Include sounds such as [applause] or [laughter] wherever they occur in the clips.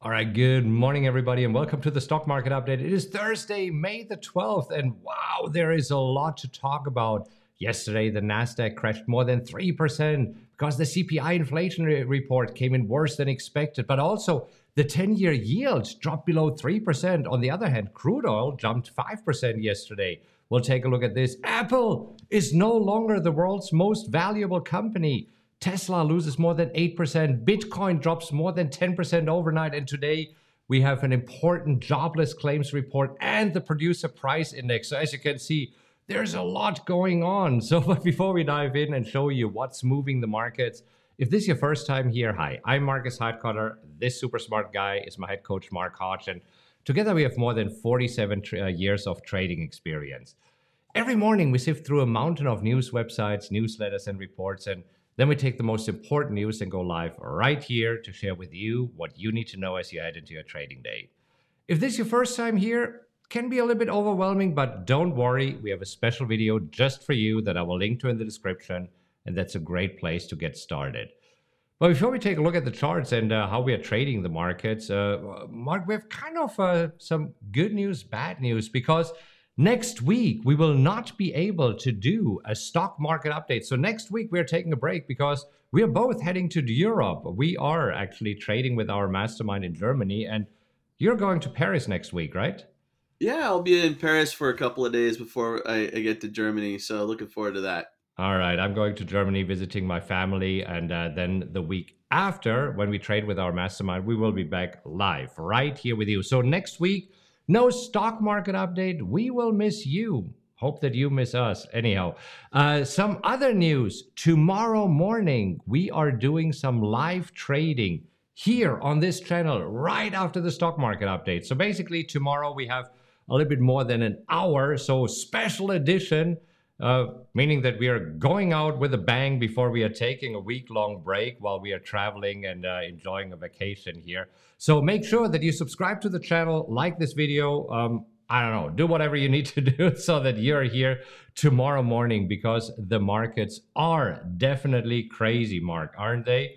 All right, good morning, everybody, and welcome to the stock market update. It is Thursday, May the 12th, and wow, there is a lot to talk about. Yesterday, the NASDAQ crashed more than 3% because the CPI inflation report came in worse than expected, but also the 10 year yield dropped below 3%. On the other hand, crude oil jumped 5% yesterday. We'll take a look at this. Apple is no longer the world's most valuable company. Tesla loses more than 8%. Bitcoin drops more than 10% overnight. And today we have an important jobless claims report and the producer price index. So, as you can see, there's a lot going on. [laughs] So, but before we dive in and show you what's moving the markets, if this is your first time here, hi, I'm Markus Heitkoetter. This super smart guy is my head coach, Mark Hodge. And together we have more than 47 uh, years of trading experience. Every morning we sift through a mountain of news websites, newsletters, and reports. And then we take the most important news and go live right here to share with you what you need to know as you head into your trading day. If this is your first time here, can be a little bit overwhelming, but don't worry, we have a special video just for you that I will link to in the description, and that's a great place to get started. But before we take a look at the charts and uh, how we are trading the markets, uh, Mark, we have kind of uh, some good news, bad news, because Next week, we will not be able to do a stock market update. So, next week, we're taking a break because we are both heading to Europe. We are actually trading with our mastermind in Germany, and you're going to Paris next week, right? Yeah, I'll be in Paris for a couple of days before I, I get to Germany. So, looking forward to that. All right, I'm going to Germany visiting my family, and uh, then the week after, when we trade with our mastermind, we will be back live right here with you. So, next week, no stock market update. We will miss you. Hope that you miss us. Anyhow, uh, some other news. Tomorrow morning, we are doing some live trading here on this channel right after the stock market update. So basically, tomorrow we have a little bit more than an hour. So, special edition uh, meaning that we are going out with a bang before we are taking a week long break while we are traveling and uh, enjoying a vacation here. So make sure that you subscribe to the channel, like this video. Um, I don't know, do whatever you need to [laughs] do so that you're here tomorrow morning because the markets are definitely crazy, Mark, aren't they?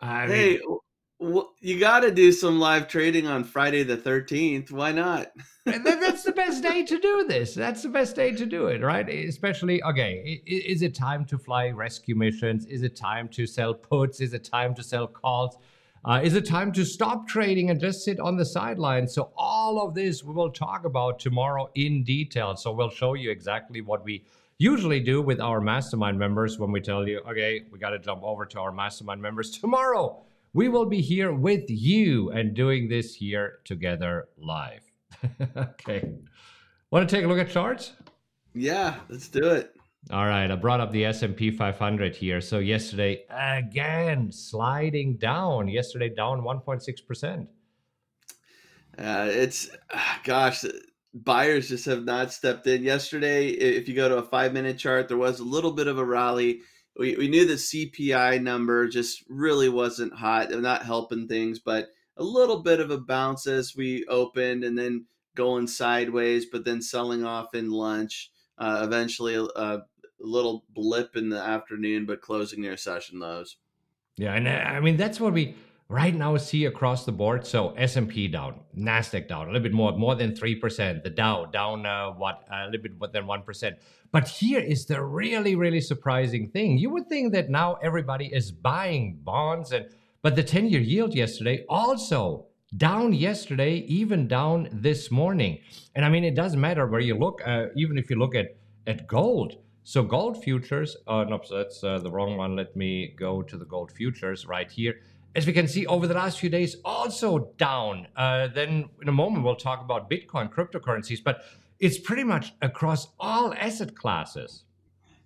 I hey, mean, well, you got to do some live trading on Friday the 13th. Why not? that's the best day to do [laughs] this. That's the best day to do it, right? Especially, okay, is it time to fly rescue missions? Is it time to sell puts? Is it time to sell calls? Uh, is it time to stop trading and just sit on the sidelines? So, all of this we will talk about tomorrow in detail. So, we'll show you exactly what we usually do with our mastermind members when we tell you, okay, we got to jump over to our mastermind members tomorrow we will be here with you and doing this here together live. [laughs] okay. Want to take a look at charts? Yeah, let's do it. All right, I brought up the S&P 500 here. So yesterday again sliding down. Yesterday down 1.6%. Uh, it's gosh, buyers just have not stepped in. Yesterday, if you go to a 5-minute chart, there was a little bit of a rally we, we knew the CPI number just really wasn't hot, not helping things, but a little bit of a bounce as we opened and then going sideways, but then selling off in lunch. Uh, eventually, a, a, little blip in the afternoon, but closing near session lows. Yeah, and uh, I mean that's what we right now see across the board. So S&P down, Nasdaq down a little bit more, more than three percent. The Dow down uh, what a little bit more than one percent. But here is the really, really surprising thing. You would think that now everybody is buying bonds, and but the ten-year yield yesterday also down yesterday, even down this morning. And I mean, it doesn't matter where you look. Uh, even if you look at at gold. So gold futures, uh, no, that's uh, the wrong one. Let me go to the gold futures right here as we can see over the last few days, also down. Uh, then in a moment, we'll talk about Bitcoin, cryptocurrencies, but it's pretty much across all asset classes.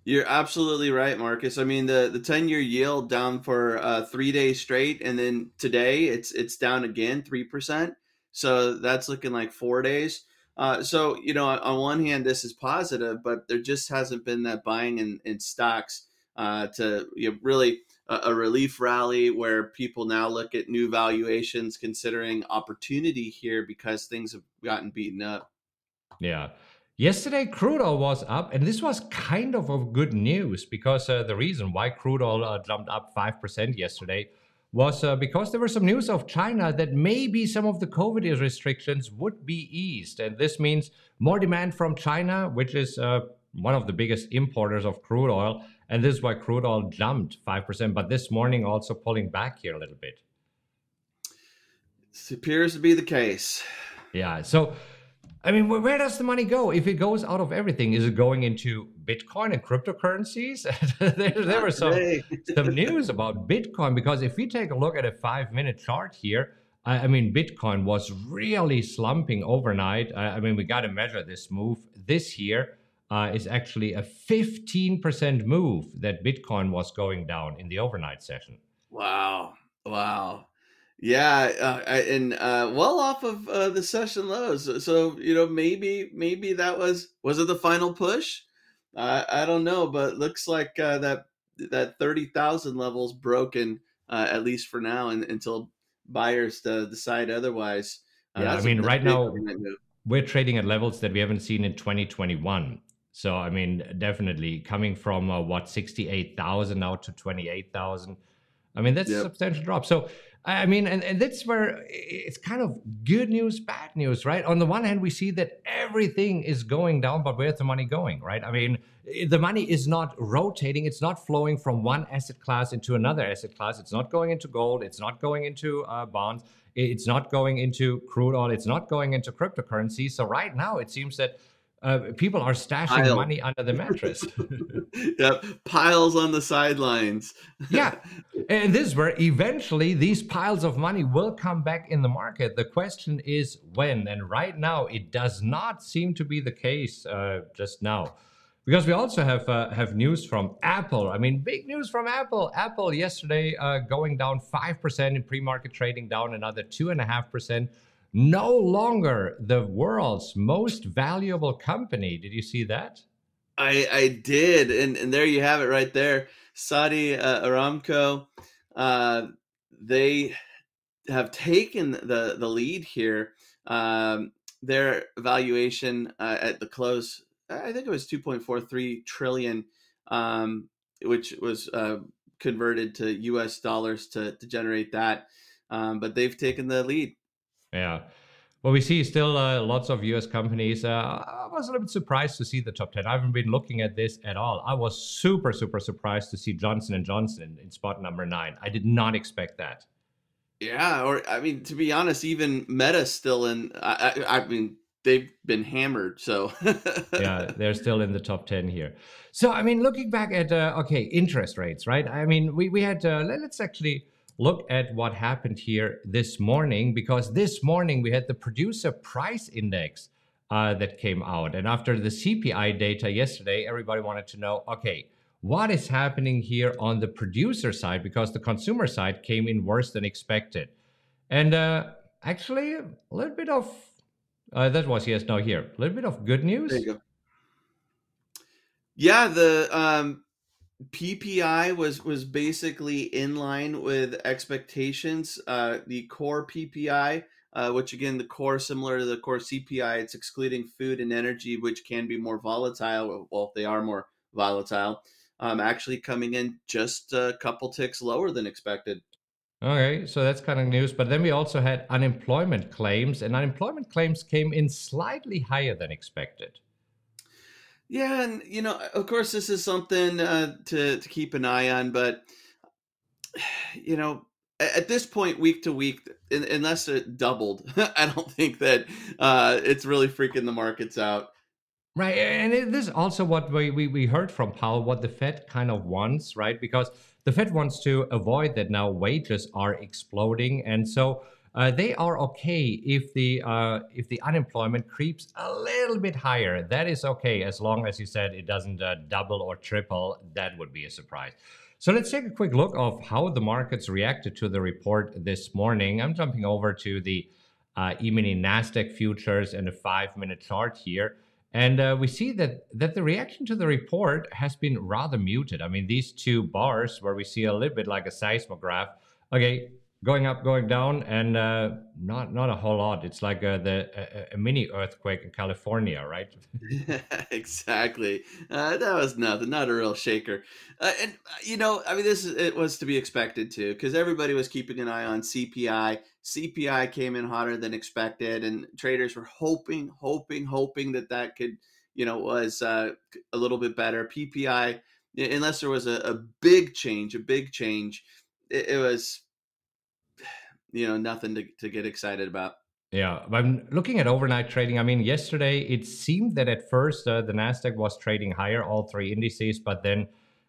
You're absolutely right, Markus. I mean, the the ten year yield down for uh, three days straight, and then today it's it's down again three percent. So that's looking like four days. Uh, so you know, on one hand, this is positive, but there just hasn't been that buying in, in stocks uh, to you know, really a, a relief rally where people now look at new valuations, considering opportunity here because things have gotten beaten up. Yeah. Yesterday, crude oil was up, and this was kind of of good news because uh, the reason why crude oil uh, jumped up 5% yesterday was uh, because there was some news of China that maybe some of the COVID restrictions would be eased. And this means more demand from China, which is uh, one of the biggest importers of crude oil. And this is why crude oil jumped 5%. But this morning, also pulling back here a little bit. It appears to be the case. Yeah. So, I mean, where does the money go? If it goes out of everything, is it going into Bitcoin and cryptocurrencies? [laughs] there, there was some, [laughs] some news about Bitcoin because if we take a look at a five minute chart here, I, I mean, Bitcoin was really slumping overnight. I, I mean, we got to measure this move. This year uh, is actually a 15% move that Bitcoin was going down in the overnight session. Wow. Wow. Yeah, uh, and uh, well off of uh, the session lows. So you know, maybe maybe that was was it the final push? I don't know, but looks like uh, that that thirty thousand levels broken uh, at least for now, and, until buyers decide otherwise. Uh, yeah, I mean, right now we're trading at levels that we haven't seen in 2021. So I mean, definitely coming from what 68,000 now to 28,000. I mean, that's yep. a substantial drop. So I mean, and, and that's where it's kind of good news, bad news, right? On the one hand, we see that everything is going down, but where's the money going, right? I mean, the money is not rotating, it's not flowing from one asset class into another asset class. It's not going into gold, it's not going into uh, bonds, it's not going into crude oil, it's not going into cryptocurrency. So, right now, it seems that uh, people are stashing Pile. money under the mattress. [laughs] yep, piles on the sidelines. yeah, [laughs] and this is where eventually these piles of money will come back in the market. The question is when, and right now it does not seem to be the case uh, just now. Because we also have uh, have news from Apple. I mean, big news from Apple. Apple yesterday uh, going down five percent in pre-market trading, down another two and a half percent no longer the world's most valuable company. Did you see that? I I did, and and there you have it right there. Saudi uh, Aramco, uh, they have taken the the lead here. Um, their valuation uh, at the close, I think it was two point four three trillion, um, which was uh, converted to U.S. dollars to to generate that. Um, but they've taken the lead. Yeah. Well, we see still uh, lots of US companies. Uh, I was a little bit surprised to see the top 10. I haven't been looking at this at all. I was super, super surprised to see Johnson & Johnson in spot number nine. I did not expect that. Yeah, or I mean, to be honest, even Meta still in. I, I, I mean, they've been hammered. So [laughs] yeah, they're still in the top ten here. So I mean, looking back at uh, okay interest rates, right? I mean, we we had uh, let's actually look at what happened here this morning because this morning we had the producer price index uh, that came out. And after the CPI data yesterday, everybody wanted to know okay, what is happening here on the producer side because the consumer side came in worse than expected. And uh, actually, a little bit of uh, that was yes, no here, a little bit of good news. There you go. Yeah, the um, PPI was was basically in line with expectations. Uh, the core PPI, uh, which again the core similar to the core CPI, it's excluding food and energy, which can be more volatile. Well, they are more volatile. Um, actually coming in just a couple ticks lower than expected. Okay, so that's kind of news. But then we also had unemployment claims, and unemployment claims came in slightly higher than expected. Yeah, and you know, of course, this is something uh, to to keep an eye on, but [sighs] you know, at this point, week to week, unless it doubled, [laughs] I don't think that uh, it's really freaking the markets out. Right, and it, this is also what we, we we heard from Powell, what the Fed kind of wants, right? Because the Fed wants to avoid that now wages are exploding, and so uh, they are okay if the uh, if the unemployment creeps a little bit higher. That is okay as long as you said it doesn't uh, double or triple. That would be a surprise. So let's take a quick look of how the markets reacted to the report this morning. I'm jumping over to the uh, E-mini Nasdaq futures and a five-minute chart here. And uh, we see that that the reaction to the report has been rather muted. I mean, these two bars where we see a little bit like a seismograph. Okay, going up, going down, and uh, not not a whole lot. It's like uh, the a, a, mini earthquake in California, right? [laughs] [laughs] exactly. Uh, that was nothing, not a real shaker. Uh, and uh, you know, I mean, this is, it was to be expected too, because everybody was keeping an eye on CPI. CPI came in hotter than expected, and traders were hoping, hoping, hoping that that could, you know, was uh, a little bit better. PPI, unless there was a, a big change, a big change, it, it was you know nothing to, to get excited about. Yeah i'm looking at overnight trading i mean yesterday it seemed that at first uh, the nasdaq was trading higher all three indices but then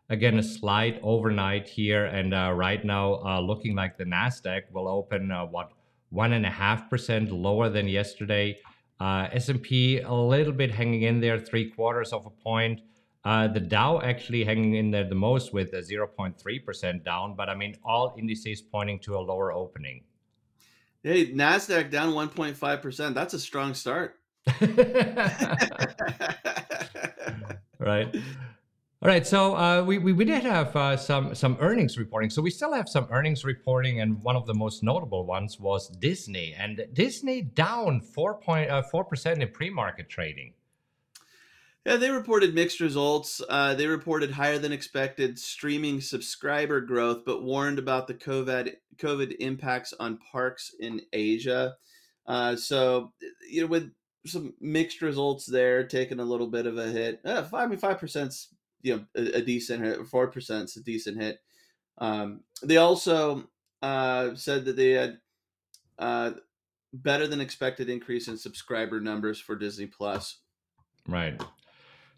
again a slight overnight here and uh, right now uh, looking like the nasdaq will open uh, what one and a half percent lower than yesterday. Uh, s&p a little bit hanging in there three quarters of a point uh, the Dow actually hanging in there the most with a 0.3% down, but I mean, all indices pointing to a lower opening. Hey, Nasdaq down 1.5%. That's a strong start. [laughs] right. All right, so uh, we, we, we did have uh, some some earnings reporting. So we still have some earnings reporting, and one of the most notable ones was Disney, and Disney down four point uh, four percent in pre market trading. Yeah, they reported mixed results. Uh, they reported higher than expected streaming subscriber growth, but warned about the COVID COVID impacts on parks in Asia. Uh, so, you know, with some mixed results there, taking a little bit of a hit. Uh, five five percent's you know a, a decent hit. Four percent's a decent hit. Um, they also uh, said that they had uh, better than expected increase in subscriber numbers for Disney Plus. Right.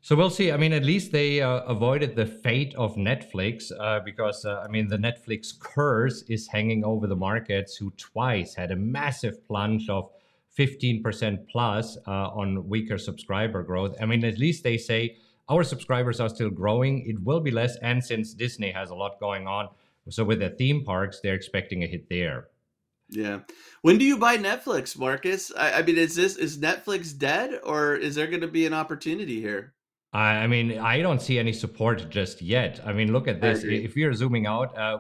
So we'll see. I mean, at least they uh, avoided the fate of Netflix uh, because, uh, I mean, the Netflix curse is hanging over the markets, who twice had a massive plunge of 15% plus uh, on weaker subscriber growth. I mean, at least they say our subscribers are still growing. It will be less. And since Disney has a lot going on, so with the theme parks, they're expecting a hit there. Yeah. When do you buy Netflix, Markus? I, I mean, is this is Netflix dead, or is there going to be an opportunity here? I mean, I don't see any support just yet. I mean, look at this. If we are zooming out, uh,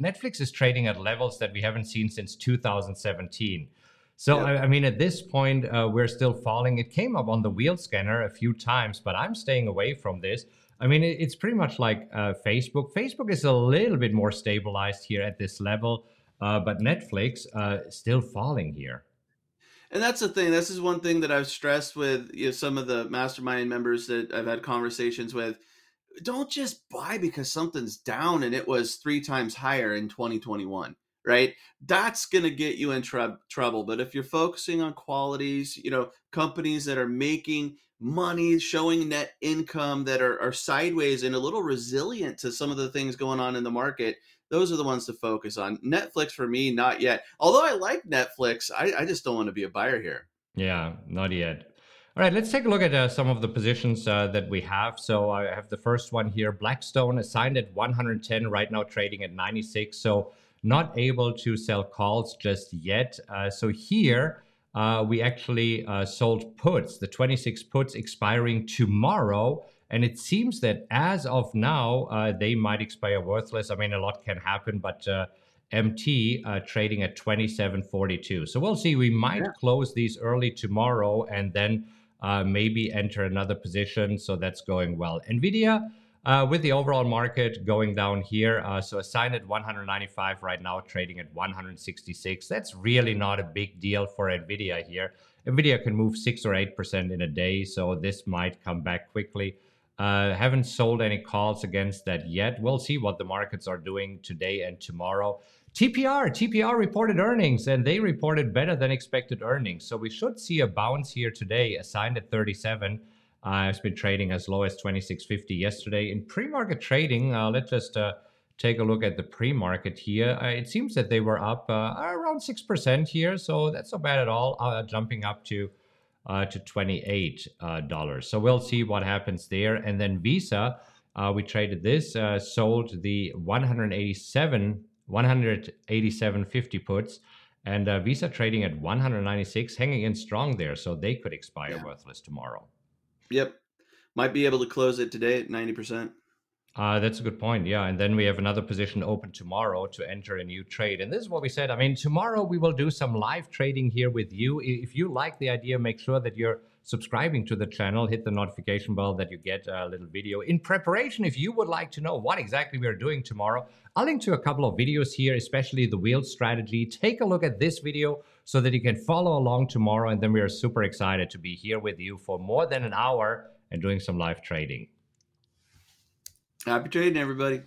Netflix is trading at levels that we haven't seen since 2017. So, yeah. I, I, mean, at this point, uh, we're still falling. It came up on the wheel scanner a few times, but I'm staying away from this. I mean, it, it's pretty much like uh, Facebook. Facebook is a little bit more stabilized here at this level, uh, but Netflix uh, still falling here and that's the thing. This is one thing that I've stressed with you know, some of the mastermind members that I've had conversations with. Don't just buy because something's down and it was three times higher in 2021, right? That's going to get you in tr- trouble. But if you're focusing on qualities, you know, companies that are making money, showing net income that are, are sideways and a little resilient to some of the things going on in the market, those are the ones to focus on. Netflix for me, not yet. Although I like Netflix, I, I just don't want to be a buyer here. Yeah, not yet. All right, let's take a look at uh, some of the positions uh, that we have. So I have the first one here. Blackstone assigned at 110, right now trading at 96. So not able to sell calls just yet. Uh, so here uh, we actually uh, sold puts, the 26 puts expiring tomorrow and it seems that as of now, uh, they might expire worthless. I mean, a lot can happen, but uh, MT uh, trading at 27.42. So we'll see. We might yeah. close these early tomorrow and then uh, maybe enter another position. So that's going well. NVIDIA. Uh, with the overall market going down here, uh, so assigned at 195 right now, trading at 166. That's really not a big deal for Nvidia here. Nvidia can move six or eight percent in a day, so this might come back quickly. Uh, haven't sold any calls against that yet. We'll see what the markets are doing today and tomorrow. TPR, TPR reported earnings and they reported better than expected earnings. So we should see a bounce here today, assigned at 37. It's been trading as low as 26.50 yesterday. In pre market trading, uh, let's just uh, take a look at the pre market here. Uh, it seems that they were up uh, around 6% here. So that's not bad at all, uh, jumping up to uh, to $28. Uh, so we'll see what happens there. And then Visa, uh, we traded this, uh, sold the 187, 187.50 puts, and uh, Visa trading at 196, hanging in strong there. So they could expire yeah. worthless tomorrow. Yep. Might be able to close it today at 90%. Uh, that's a good point. Yeah. And then we have another position open tomorrow to enter a new trade. And this is what we said. I mean, tomorrow we will do some live trading here with you. If you like the idea, make sure that you're subscribing to the channel, hit the notification bell that you get a little video in preparation. If you would like to know what exactly we are doing tomorrow, I'll link to a couple of videos here, especially the wheel strategy. Take a look at this video so that you can follow along tomorrow. And then we are super excited to be here with you for more than an hour and doing some live trading. Happy trading, everybody.